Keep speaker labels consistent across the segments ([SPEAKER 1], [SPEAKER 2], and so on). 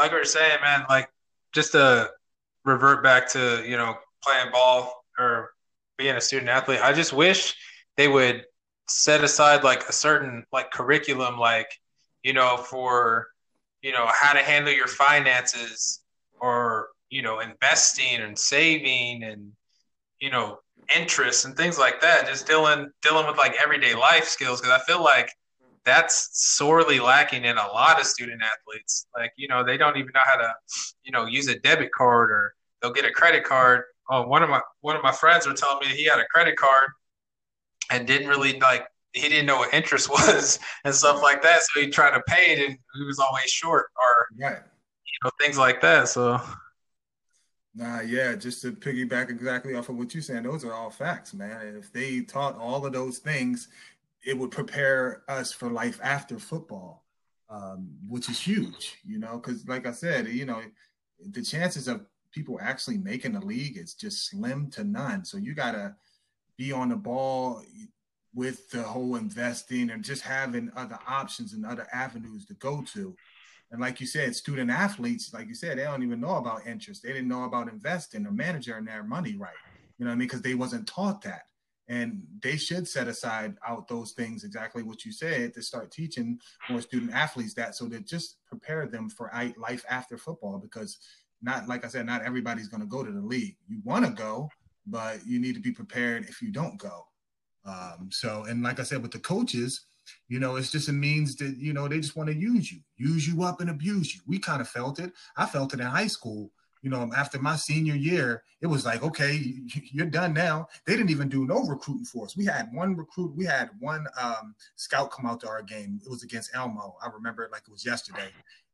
[SPEAKER 1] like we were saying, man, like just to revert back to you know playing ball or being a student athlete. I just wish they would set aside like a certain like curriculum, like you know for you know how to handle your finances or you know investing and saving and you know interests and things like that. Just dealing dealing with like everyday life skills because I feel like that's sorely lacking in a lot of student athletes. Like, you know, they don't even know how to, you know, use a debit card or they'll get a credit card. Oh, one of my one of my friends were telling me he had a credit card and didn't really like he didn't know what interest was and stuff like that. So he tried to pay it and he was always short or right. you know, things like that. So
[SPEAKER 2] Nah, yeah, just to piggyback exactly off of what you're saying, those are all facts, man. And if they taught all of those things, it would prepare us for life after football, um, which is huge, you know, because like I said, you know, the chances of people actually making the league is just slim to none. So you gotta be on the ball with the whole investing and just having other options and other avenues to go to. And like you said, student athletes, like you said, they don't even know about interest. They didn't know about investing or managing their money right. You know what I mean? Because they wasn't taught that and they should set aside out those things exactly what you said to start teaching more student athletes that so to just prepare them for life after football because not like i said not everybody's going to go to the league. You want to go but you need to be prepared if you don't go. Um, so and like i said with the coaches you know it's just a means that you know they just want to use you use you up and abuse you. We kind of felt it. I felt it in high school you know, after my senior year, it was like, okay, you're done now. They didn't even do no recruiting for us. We had one recruit, we had one um, scout come out to our game. It was against Elmo. I remember it like it was yesterday.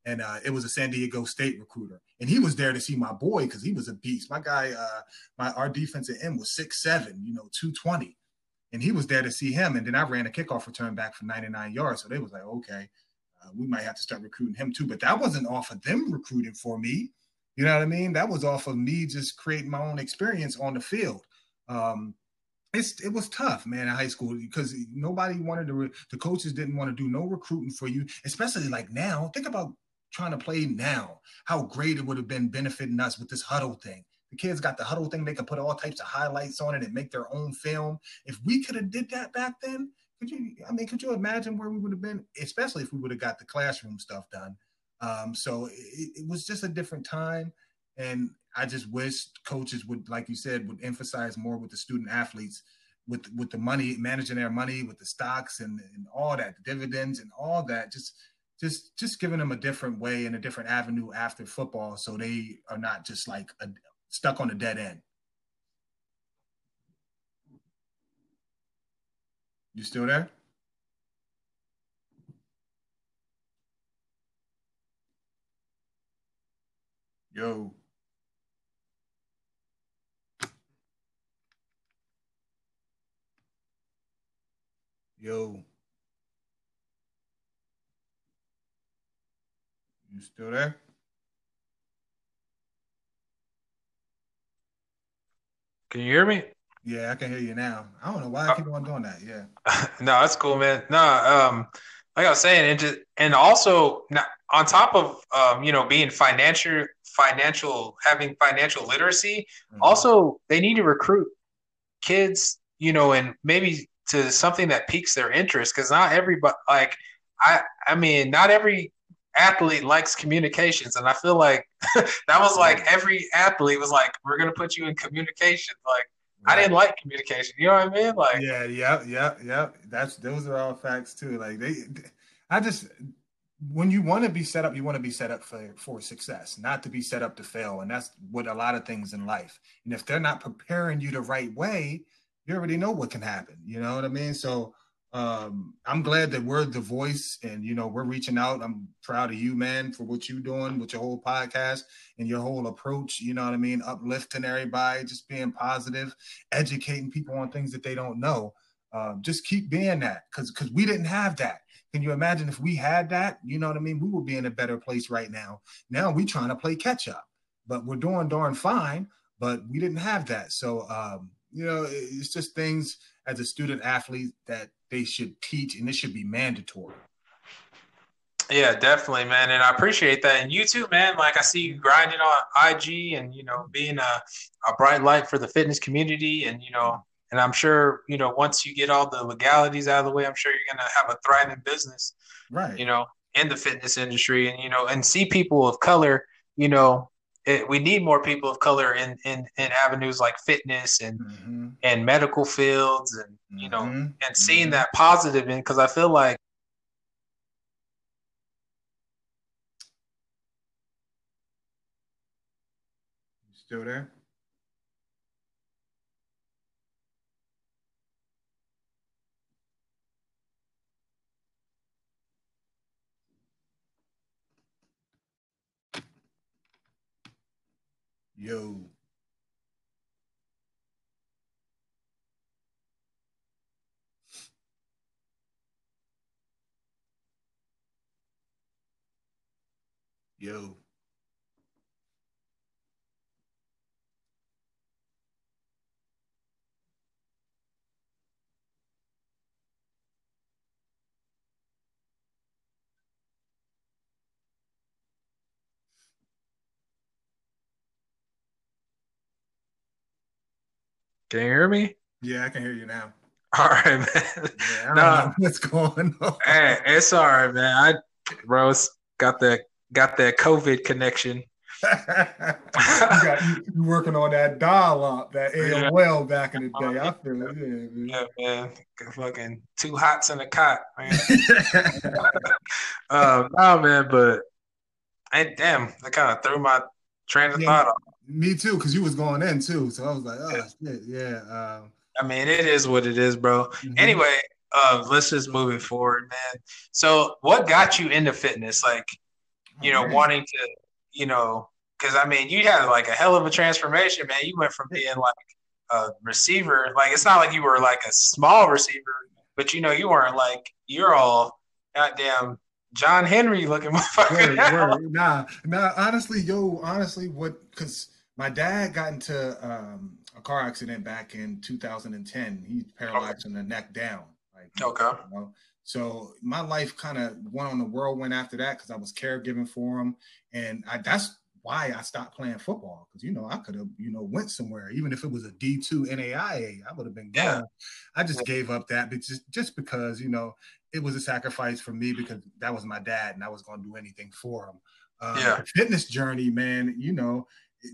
[SPEAKER 2] And uh, it was a San Diego State recruiter, and he was there to see my boy because he was a beast. My guy, uh, my our defensive end was six seven, you know, two twenty, and he was there to see him. And then I ran a kickoff return back for ninety nine yards, so they was like, okay, uh, we might have to start recruiting him too. But that wasn't off of them recruiting for me you know what I mean? That was off of me just creating my own experience on the field. Um, it's it was tough, man, in high school because nobody wanted to. Re- the coaches didn't want to do no recruiting for you, especially like now. Think about trying to play now. How great it would have been benefiting us with this huddle thing. The kids got the huddle thing; they can put all types of highlights on it and make their own film. If we could have did that back then, could you? I mean, could you imagine where we would have been? Especially if we would have got the classroom stuff done. Um, so it, it, was just a different time. And I just wish coaches would, like you said, would emphasize more with the student athletes, with with the money, managing their money, with the stocks and, and all that, the dividends and all that. Just just just giving them a different way and a different avenue after football, so they are not just like a, stuck on a dead end. You still there? Yo. Yo. You still there?
[SPEAKER 1] Can you hear me?
[SPEAKER 2] Yeah, I can hear you now. I don't know why I keep on doing that. Yeah.
[SPEAKER 1] no, that's cool, man. No, um, like I was saying, and just and also on top of um, you know being financial financial having financial literacy mm-hmm. also they need to recruit kids you know and maybe to something that piques their interest because not everybody like i i mean not every athlete likes communications and i feel like that was like every athlete was like we're gonna put you in communications like. I didn't like communication you know what i mean like
[SPEAKER 2] yeah yeah yeah yeah that's those are all facts too like they i just when you want to be set up, you want to be set up for, for success, not to be set up to fail. And that's what a lot of things in life. And if they're not preparing you the right way, you already know what can happen. You know what I mean? So um, I'm glad that we're the voice and, you know, we're reaching out. I'm proud of you, man, for what you're doing with your whole podcast and your whole approach. You know what I mean? Uplifting everybody, just being positive, educating people on things that they don't know. Um, just keep being that because because we didn't have that can you imagine if we had that? You know what I mean? We would be in a better place right now. Now we trying to play catch up, but we're doing darn fine. But we didn't have that, so um, you know, it's just things as a student athlete that they should teach, and it should be mandatory.
[SPEAKER 1] Yeah, definitely, man. And I appreciate that. And you too, man. Like I see you grinding on IG and, you know, being a, a bright light for the fitness community. And, you know, and I'm sure, you know, once you get all the legalities out of the way, I'm sure you're going to have a thriving business,
[SPEAKER 2] right?
[SPEAKER 1] You know, in the fitness industry and, you know, and see people of color, you know, it, we need more people of color in, in, in avenues like fitness and, mm-hmm. and medical fields and, you know, mm-hmm. and seeing mm-hmm. that positive in, cause I feel like,
[SPEAKER 2] Still there? Yo. Yo.
[SPEAKER 1] Can you hear me?
[SPEAKER 2] Yeah, I can hear you now.
[SPEAKER 1] All right, man. Yeah,
[SPEAKER 2] no, what's going on?
[SPEAKER 1] Hey, it's all right, man. I bros got that got that COVID connection.
[SPEAKER 2] you got you, working on that dial up, that AOL yeah. back in the day. I feel it. Yeah, man.
[SPEAKER 1] Yeah, man. Fucking two hots in a cot, man. um, no, man, but and damn, I kind of threw my train of yeah. thought off.
[SPEAKER 2] Me too, because you was going in too. So I was like, oh shit, yeah. Um,
[SPEAKER 1] I mean, it is what it is, bro. Mm-hmm. Anyway, uh, let's just move it forward, man. So, what got you into fitness? Like, you know, wanting to, you know, because I mean, you had like a hell of a transformation, man. You went from being like a receiver, like it's not like you were like a small receiver, but you know, you weren't like you're all goddamn John Henry looking motherfucker. Word,
[SPEAKER 2] word. Nah, nah. Honestly, yo, honestly, what? Because my dad got into um, a car accident back in 2010. He's paralyzed okay. from the neck down.
[SPEAKER 1] Like, okay.
[SPEAKER 2] You know? So my life kind of went on the whirlwind after that because I was caregiving for him, and I, that's why I stopped playing football because you know I could have you know went somewhere even if it was a D two NAIA I would have been gone. Yeah. I just gave up that but just just because you know it was a sacrifice for me because that was my dad and I was going to do anything for him.
[SPEAKER 1] Um, yeah,
[SPEAKER 2] fitness journey, man. You know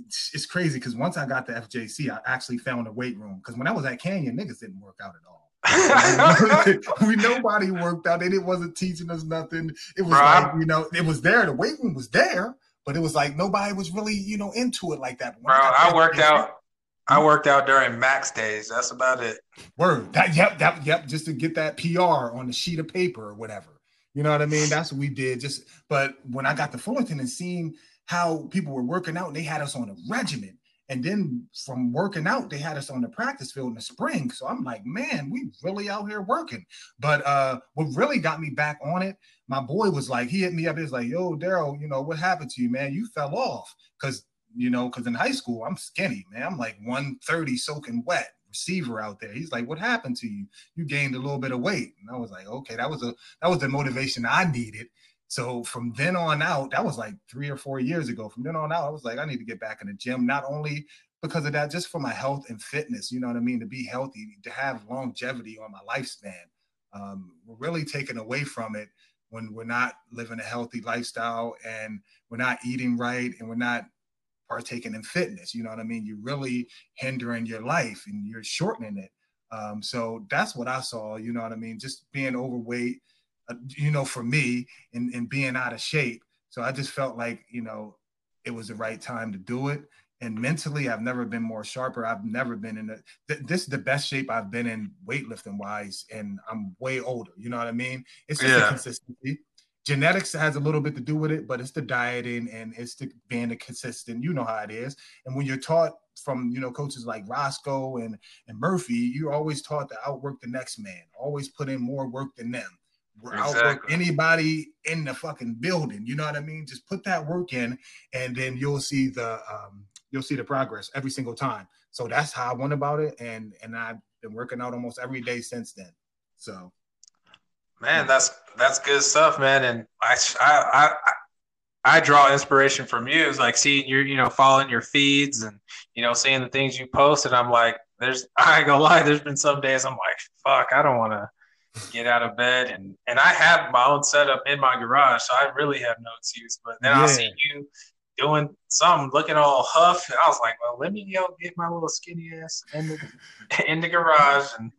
[SPEAKER 2] it's, it's crazy because once I got to FJC, I actually found a weight room. Because when I was at Canyon, niggas didn't work out at all. we nobody worked out. They didn't wasn't teaching us nothing. It was Bro, like you know, it was there. The weight room was there, but it was like nobody was really you know into it like that.
[SPEAKER 1] Bro, I, I worked out. I worked out during max days. That's about it.
[SPEAKER 2] Word. That yep, that yep, just to get that PR on the sheet of paper or whatever. You know what I mean? That's what we did. Just but when I got to Fullerton and seeing how people were working out. and They had us on a regimen. And then from working out, they had us on the practice field in the spring. So I'm like, man, we really out here working. But uh, what really got me back on it, my boy was like, he hit me up. He's like, yo, Daryl, you know, what happened to you, man? You fell off. Cause, you know, because in high school, I'm skinny, man. I'm like 130 soaking wet receiver out there. He's like, what happened to you? You gained a little bit of weight. And I was like, okay, that was a that was the motivation I needed so from then on out, that was like three or four years ago. From then on out, I was like, I need to get back in the gym, not only because of that, just for my health and fitness. You know what I mean? To be healthy, to have longevity on my lifespan. Um, we're really taken away from it when we're not living a healthy lifestyle and we're not eating right and we're not partaking in fitness. You know what I mean? You're really hindering your life and you're shortening it. Um, so that's what I saw. You know what I mean? Just being overweight Uh, you know, for me and, and being out of shape. So I just felt like, you know, it was the right time to do it. And mentally, I've never been more sharper. I've never been in the, th- this is the best shape I've been in weightlifting wise. And I'm way older. You know what I mean? It's just yeah. consistency. Genetics has a little bit to do with it, but it's the dieting and it's the being the consistent. You know how it is. And when you're taught from you know coaches like Roscoe and and Murphy, you're always taught to outwork the next man, always put in more work than them exactly. outwork anybody in the fucking building. You know what I mean? Just put that work in, and then you'll see the um, you'll see the progress every single time. So that's how I went about it, and and I've been working out almost every day since then. So,
[SPEAKER 1] Man, that's that's good stuff, man. And I I I, I draw inspiration from you. It's like seeing your, you know, following your feeds and you know, seeing the things you post, and I'm like, there's I ain't gonna lie, there's been some days I'm like, fuck, I don't want to get out of bed, and and I have my own setup in my garage, so I really have no excuse. But then yeah. I see you doing something, looking all huff, and I was like, well, let me go get my little skinny ass in the in the garage and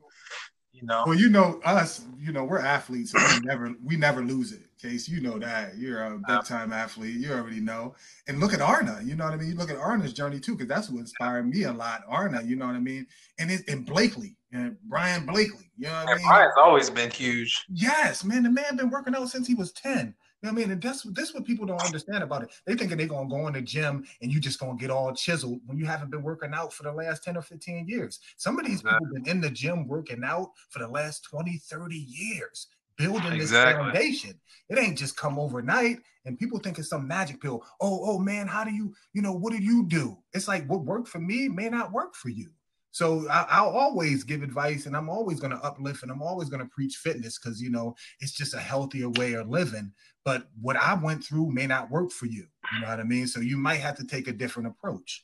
[SPEAKER 1] you know.
[SPEAKER 2] Well, you know us. You know we're athletes. And we never we never lose it. Case, you know that you're a big time athlete. You already know. And look at Arna. You know what I mean. You look at Arna's journey too, because that's what inspired me a lot. Arna. You know what I mean. And it, and Blakely and Brian Blakely. You know what I mean.
[SPEAKER 1] Brian's always been huge.
[SPEAKER 2] Yes, man. The man been working out since he was ten. You know what I mean? And that's that's what people don't understand about it. They thinking they're gonna go in the gym and you just gonna get all chiseled when you haven't been working out for the last 10 or 15 years. Some of these exactly. people been in the gym working out for the last 20, 30 years, building this exactly. foundation. It ain't just come overnight. And people think it's some magic pill. Oh, oh man, how do you, you know, what do you do? It's like what worked for me may not work for you. So I, will always give advice and I'm always going to uplift and I'm always going to preach fitness because, you know, it's just a healthier way of living. But what I went through may not work for you. You know what I mean? So you might have to take a different approach.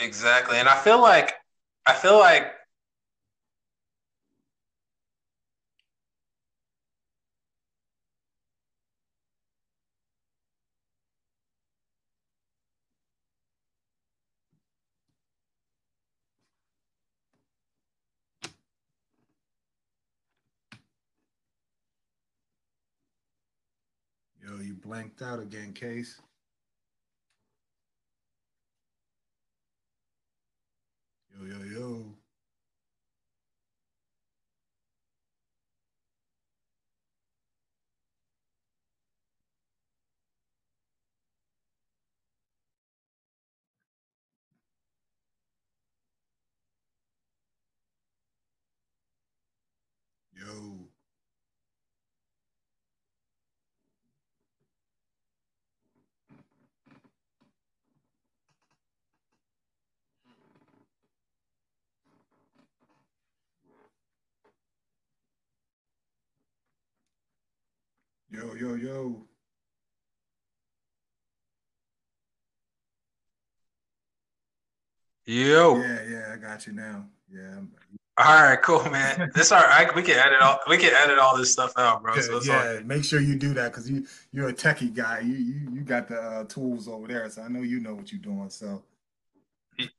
[SPEAKER 1] Exactly. And I feel like, I feel like
[SPEAKER 2] you blanked out again, Case. Yo, yo, yo. Yo, yo, yo.
[SPEAKER 1] Yo.
[SPEAKER 2] Yeah, yeah, I got you now. Yeah.
[SPEAKER 1] All right, cool, man. This all right. We can edit all we can edit all this stuff out, bro.
[SPEAKER 2] So yeah, make sure you do that because you you're a techie guy. You you you got the uh, tools over there, so I know you know what you're doing. So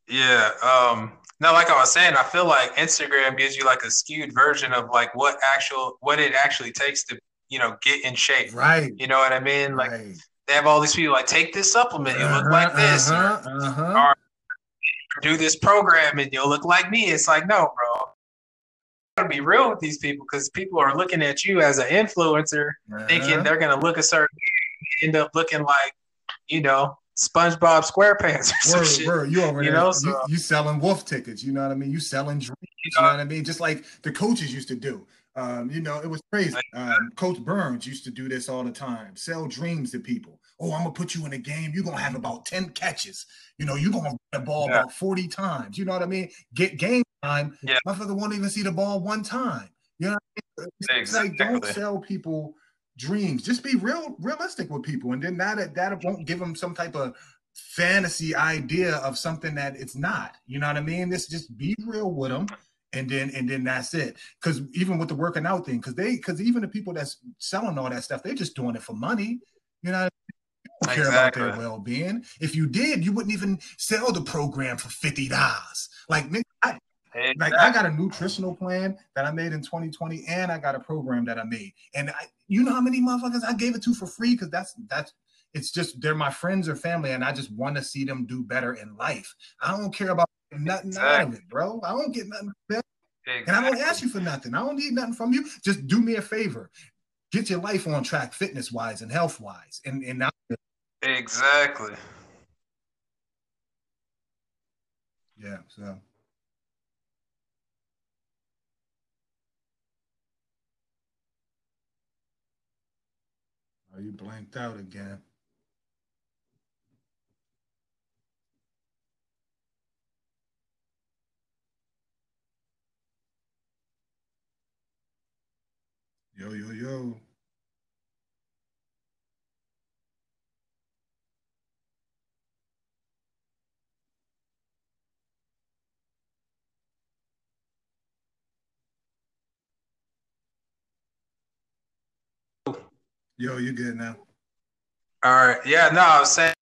[SPEAKER 1] yeah. Um. No, like I was saying, I feel like Instagram gives you like a skewed version of like what actual what it actually takes to you know, get in shape.
[SPEAKER 2] Right.
[SPEAKER 1] You know what I mean? Like right. they have all these people like take this supplement, you uh-huh, look like this, uh-huh, or, uh-huh. or, do this program and you'll look like me. It's like, no, bro. Gotta be real with these people because people are looking at you as an influencer, thinking uh-huh. they're gonna look a certain end up looking like, you know, SpongeBob SquarePants or word, shit. Word.
[SPEAKER 2] You over you there, know, so, you, you, selling wolf tickets. You know what I mean? You selling drinks. You know, you know what I mean? Just like the coaches used to do. Um, you know, it was crazy. Um, Coach Burns used to do this all the time. Sell dreams to people. Oh, I'm gonna put you in a game. You're gonna have about 10 catches. You know, you're gonna run the ball yeah. about 40 times. You know what I mean? Get game time. Yeah. Motherfucker won't even see the ball one time. You know, what I mean? it's like don't sell people dreams. Just be real realistic with people, and then that that won't give them some type of fantasy idea of something that it's not. You know what I mean? This just be real with them and then and then that's it. Because even with the working out thing, because they because even the people that's selling all that stuff, they're just doing it for money. You know, don't care exactly. about their well being. If you did, you wouldn't even sell the program for fifty dollars. Like, I, exactly. like I got a nutritional plan that I made in 2020, and I got a program that I made. And I, you know how many motherfuckers I gave it to for free? Because that's that's it's just they're my friends or family, and I just want to see them do better in life. I don't care about nothing exactly. out of it, bro. I don't get nothing. Exactly. And I don't ask you for nothing. I don't need nothing from you. Just do me a favor. Get your life on track, fitness wise and health wise. And and now
[SPEAKER 1] Exactly.
[SPEAKER 2] Yeah, so Are you blanked out again? Yo, yo, yo. Yo, you good now?
[SPEAKER 1] All right. Yeah, no, I was saying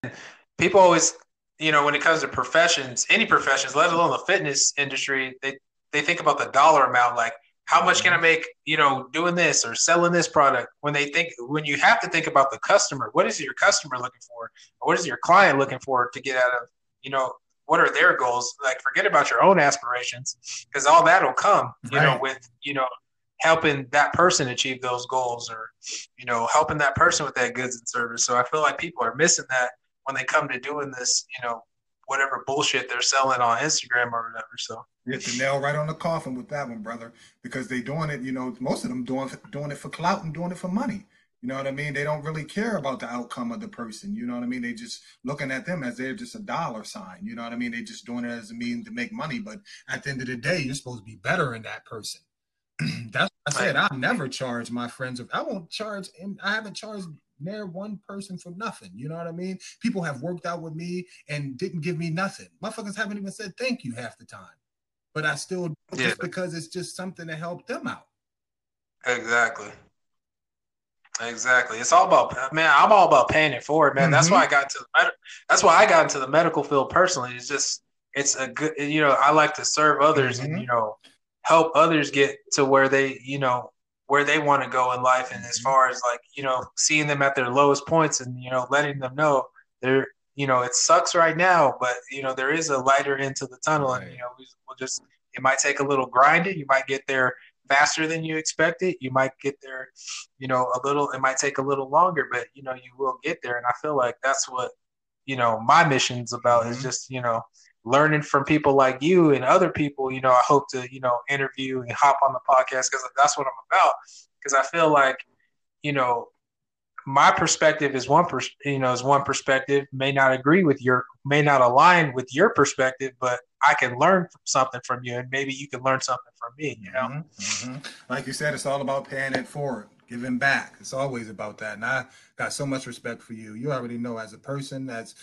[SPEAKER 1] people always, you know, when it comes to professions, any professions, let alone the fitness industry, they they think about the dollar amount, like how much can I make, you know, doing this or selling this product? When they think, when you have to think about the customer, what is your customer looking for? What is your client looking for to get out of, you know, what are their goals? Like, forget about your own aspirations because all that'll come, you right. know, with, you know, helping that person achieve those goals or, you know, helping that person with that goods and service. So I feel like people are missing that when they come to doing this, you know, whatever bullshit they're selling on Instagram or whatever. So
[SPEAKER 2] you hit the nail right on the coffin with that one, brother, because they doing it. You know, most of them doing doing it for clout and doing it for money. You know what I mean? They don't really care about the outcome of the person. You know what I mean? They just looking at them as they're just a dollar sign. You know what I mean? They just doing it as a means to make money. But at the end of the day, you're supposed to be better in that person. That's what I said. I never charge my friends. I won't charge. I haven't charged near one person for nothing. You know what I mean? People have worked out with me and didn't give me nothing. Motherfuckers haven't even said thank you half the time. But I still yeah. just because it's just something to help them out.
[SPEAKER 1] Exactly. Exactly. It's all about man. I'm all about paying it forward, man. Mm-hmm. That's why I got to the that's why I got into the medical field personally. It's just it's a good you know I like to serve others mm-hmm. and you know help others get to where they you know where they want to go in life and as mm-hmm. far as like you know seeing them at their lowest points and you know letting them know they're you know it sucks right now but you know there is a lighter into the tunnel and you know we, will just it might take a little grinding you might get there faster than you expected you might get there you know a little it might take a little longer but you know you will get there and i feel like that's what you know my mission's about mm-hmm. is just you know learning from people like you and other people, you know, I hope to, you know, interview and hop on the podcast because that's what I'm about. Because I feel like, you know, my perspective is one, pers- you know, is one perspective. May not agree with your, may not align with your perspective, but I can learn something from you, and maybe you can learn something from me. You know,
[SPEAKER 2] mm-hmm. like you said, it's all about paying it forward giving back. It's always about that. And I got so much respect for you. You already know as a person that's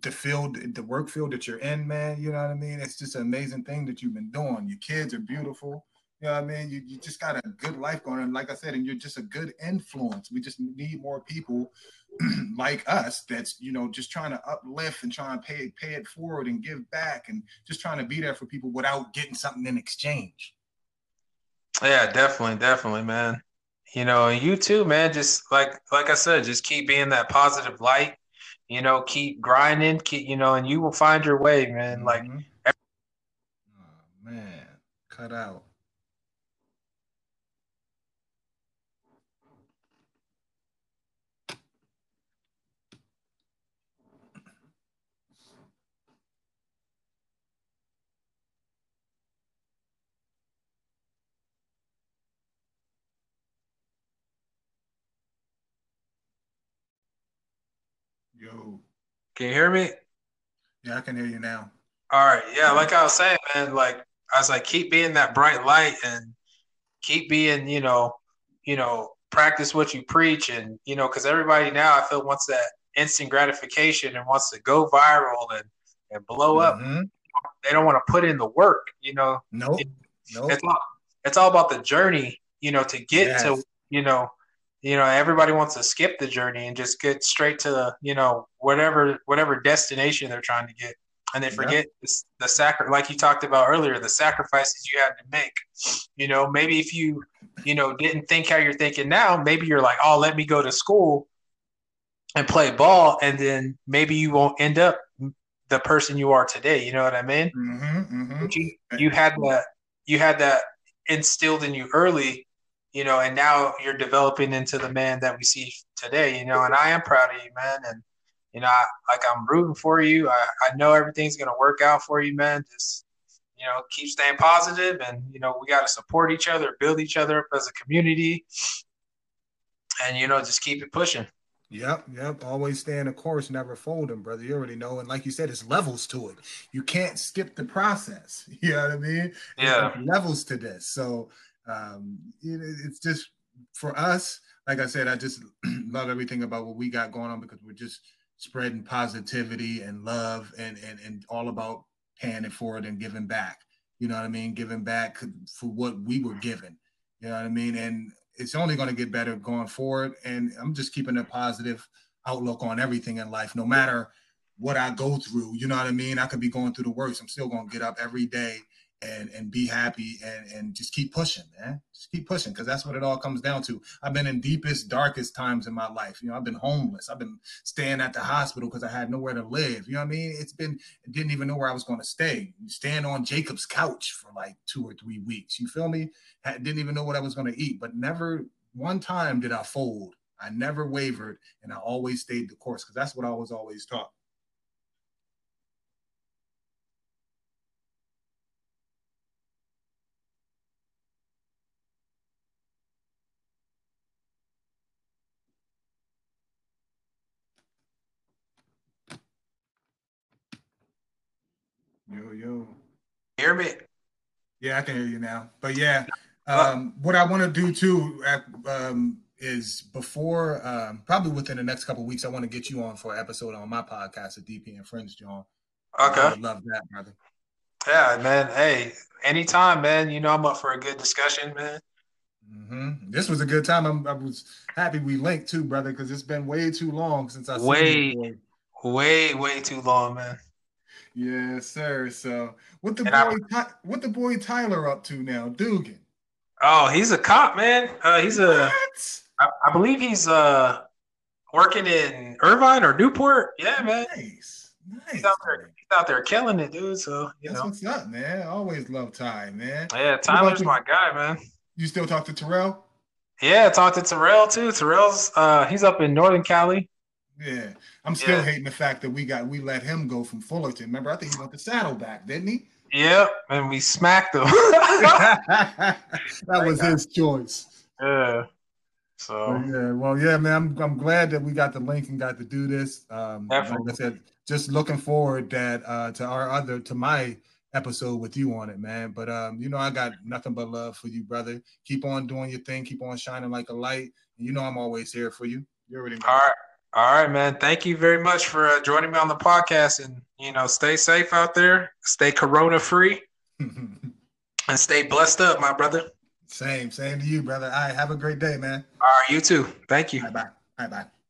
[SPEAKER 2] the field, the work field that you're in, man. You know what I mean? It's just an amazing thing that you've been doing. Your kids are beautiful. You know what I mean? You, you just got a good life going. And like I said, and you're just a good influence. We just need more people like us that's, you know, just trying to uplift and trying to pay, pay it forward and give back and just trying to be there for people without getting something in exchange.
[SPEAKER 1] Yeah, definitely, definitely, man you know, and you too, man. Just like like I said, just keep being that positive light. You know, keep grinding, keep you know, and you will find your way, man. Like,
[SPEAKER 2] oh, man, cut out. Yo.
[SPEAKER 1] Can you hear me?
[SPEAKER 2] Yeah, I can hear you now.
[SPEAKER 1] All right. Yeah, like I was saying, man, like I was like, keep being that bright light and keep being, you know, you know, practice what you preach and you know, because everybody now I feel wants that instant gratification and wants to go viral and, and blow mm-hmm. up. They don't want to put in the work, you know.
[SPEAKER 2] No, nope.
[SPEAKER 1] it, nope. it's all it's all about the journey, you know, to get yes. to, you know, you know everybody wants to skip the journey and just get straight to the you know whatever whatever destination they're trying to get and they forget yeah. the, the sacri- like you talked about earlier the sacrifices you had to make you know maybe if you you know didn't think how you're thinking now maybe you're like oh let me go to school and play ball and then maybe you won't end up the person you are today you know what i mean
[SPEAKER 2] mm-hmm, mm-hmm.
[SPEAKER 1] you, you had that you had that instilled in you early you know, and now you're developing into the man that we see today, you know, and I am proud of you, man. And, you know, I, like I'm rooting for you. I, I know everything's going to work out for you, man. Just, you know, keep staying positive and, you know, we got to support each other, build each other up as a community and, you know, just keep it pushing.
[SPEAKER 2] Yep, yep. Always stay in the course, never folding, brother. You already know. And like you said, it's levels to it. You can't skip the process. You know what I mean?
[SPEAKER 1] Yeah.
[SPEAKER 2] levels to this. So um, it's just for us, like I said, I just love everything about what we got going on because we're just spreading positivity and love and and, and all about paying it forward and giving back. You know what I mean? Giving back for what we were given. You know what I mean? And it's only going to get better going forward. And I'm just keeping a positive outlook on everything in life, no matter what I go through. You know what I mean? I could be going through the worst. I'm still going to get up every day and and be happy and and just keep pushing, man. Just keep pushing because that's what it all comes down to. I've been in deepest, darkest times in my life. You know, I've been homeless. I've been staying at the hospital because I had nowhere to live. You know what I mean? It's been didn't even know where I was going to stay. Staying on Jacob's couch for like two or three weeks. You feel me? didn't even know what I was going to eat, but never one time did I fold. I never wavered, and I always stayed the course because that's what I was always taught. Yo, yo.
[SPEAKER 1] Hear me?
[SPEAKER 2] Yeah, I can hear you now. But yeah, um, what I want to do too um, is before, um, probably within the next couple weeks, I want to get you on for an episode on my podcast, the DP and Friends, John.
[SPEAKER 1] Okay. I
[SPEAKER 2] love that, brother.
[SPEAKER 1] Yeah, man. Hey, anytime, man. You know I'm up for a good discussion, man.
[SPEAKER 2] Mm-hmm. This was a good time. I'm, i was happy we linked too, brother, because it's been way too long since I
[SPEAKER 1] way, way, way too long, man.
[SPEAKER 2] Yes, sir. So what the and boy, I, what the boy Tyler up to now, Dugan?
[SPEAKER 1] Oh, he's a cop, man. Uh, he's a, I, I believe he's uh working in Irvine or Newport. Yeah, man.
[SPEAKER 2] Nice, nice.
[SPEAKER 1] He's out there, he's out there killing it, dude. So
[SPEAKER 2] you that's know. what's up, man. I always love Ty, man.
[SPEAKER 1] Yeah, Tyler's my guy, man.
[SPEAKER 2] You still talk to Terrell?
[SPEAKER 1] Yeah, talk to Terrell too. Terrell's uh he's up in Northern Cali.
[SPEAKER 2] Yeah. I'm still yeah. hating the fact that we got we let him go from Fullerton. Remember, I think he went to Saddleback, didn't he?
[SPEAKER 1] Yep, and we smacked him.
[SPEAKER 2] that was his choice.
[SPEAKER 1] Yeah. So
[SPEAKER 2] but yeah, well, yeah, man. I'm I'm glad that we got the link and got to do this. Um, Definitely. like I said, just looking forward that uh, to our other to my episode with you on it, man. But um, you know, I got nothing but love for you, brother. Keep on doing your thing. Keep on shining like a light. You know, I'm always here for you. You already.
[SPEAKER 1] All right. All right, man. Thank you very much for uh, joining me on the podcast. And, you know, stay safe out there, stay corona free, and stay blessed up, my brother.
[SPEAKER 2] Same, same to you, brother. All right, have a great day, man.
[SPEAKER 1] All right, you too. Thank you.
[SPEAKER 2] Bye bye. Bye bye.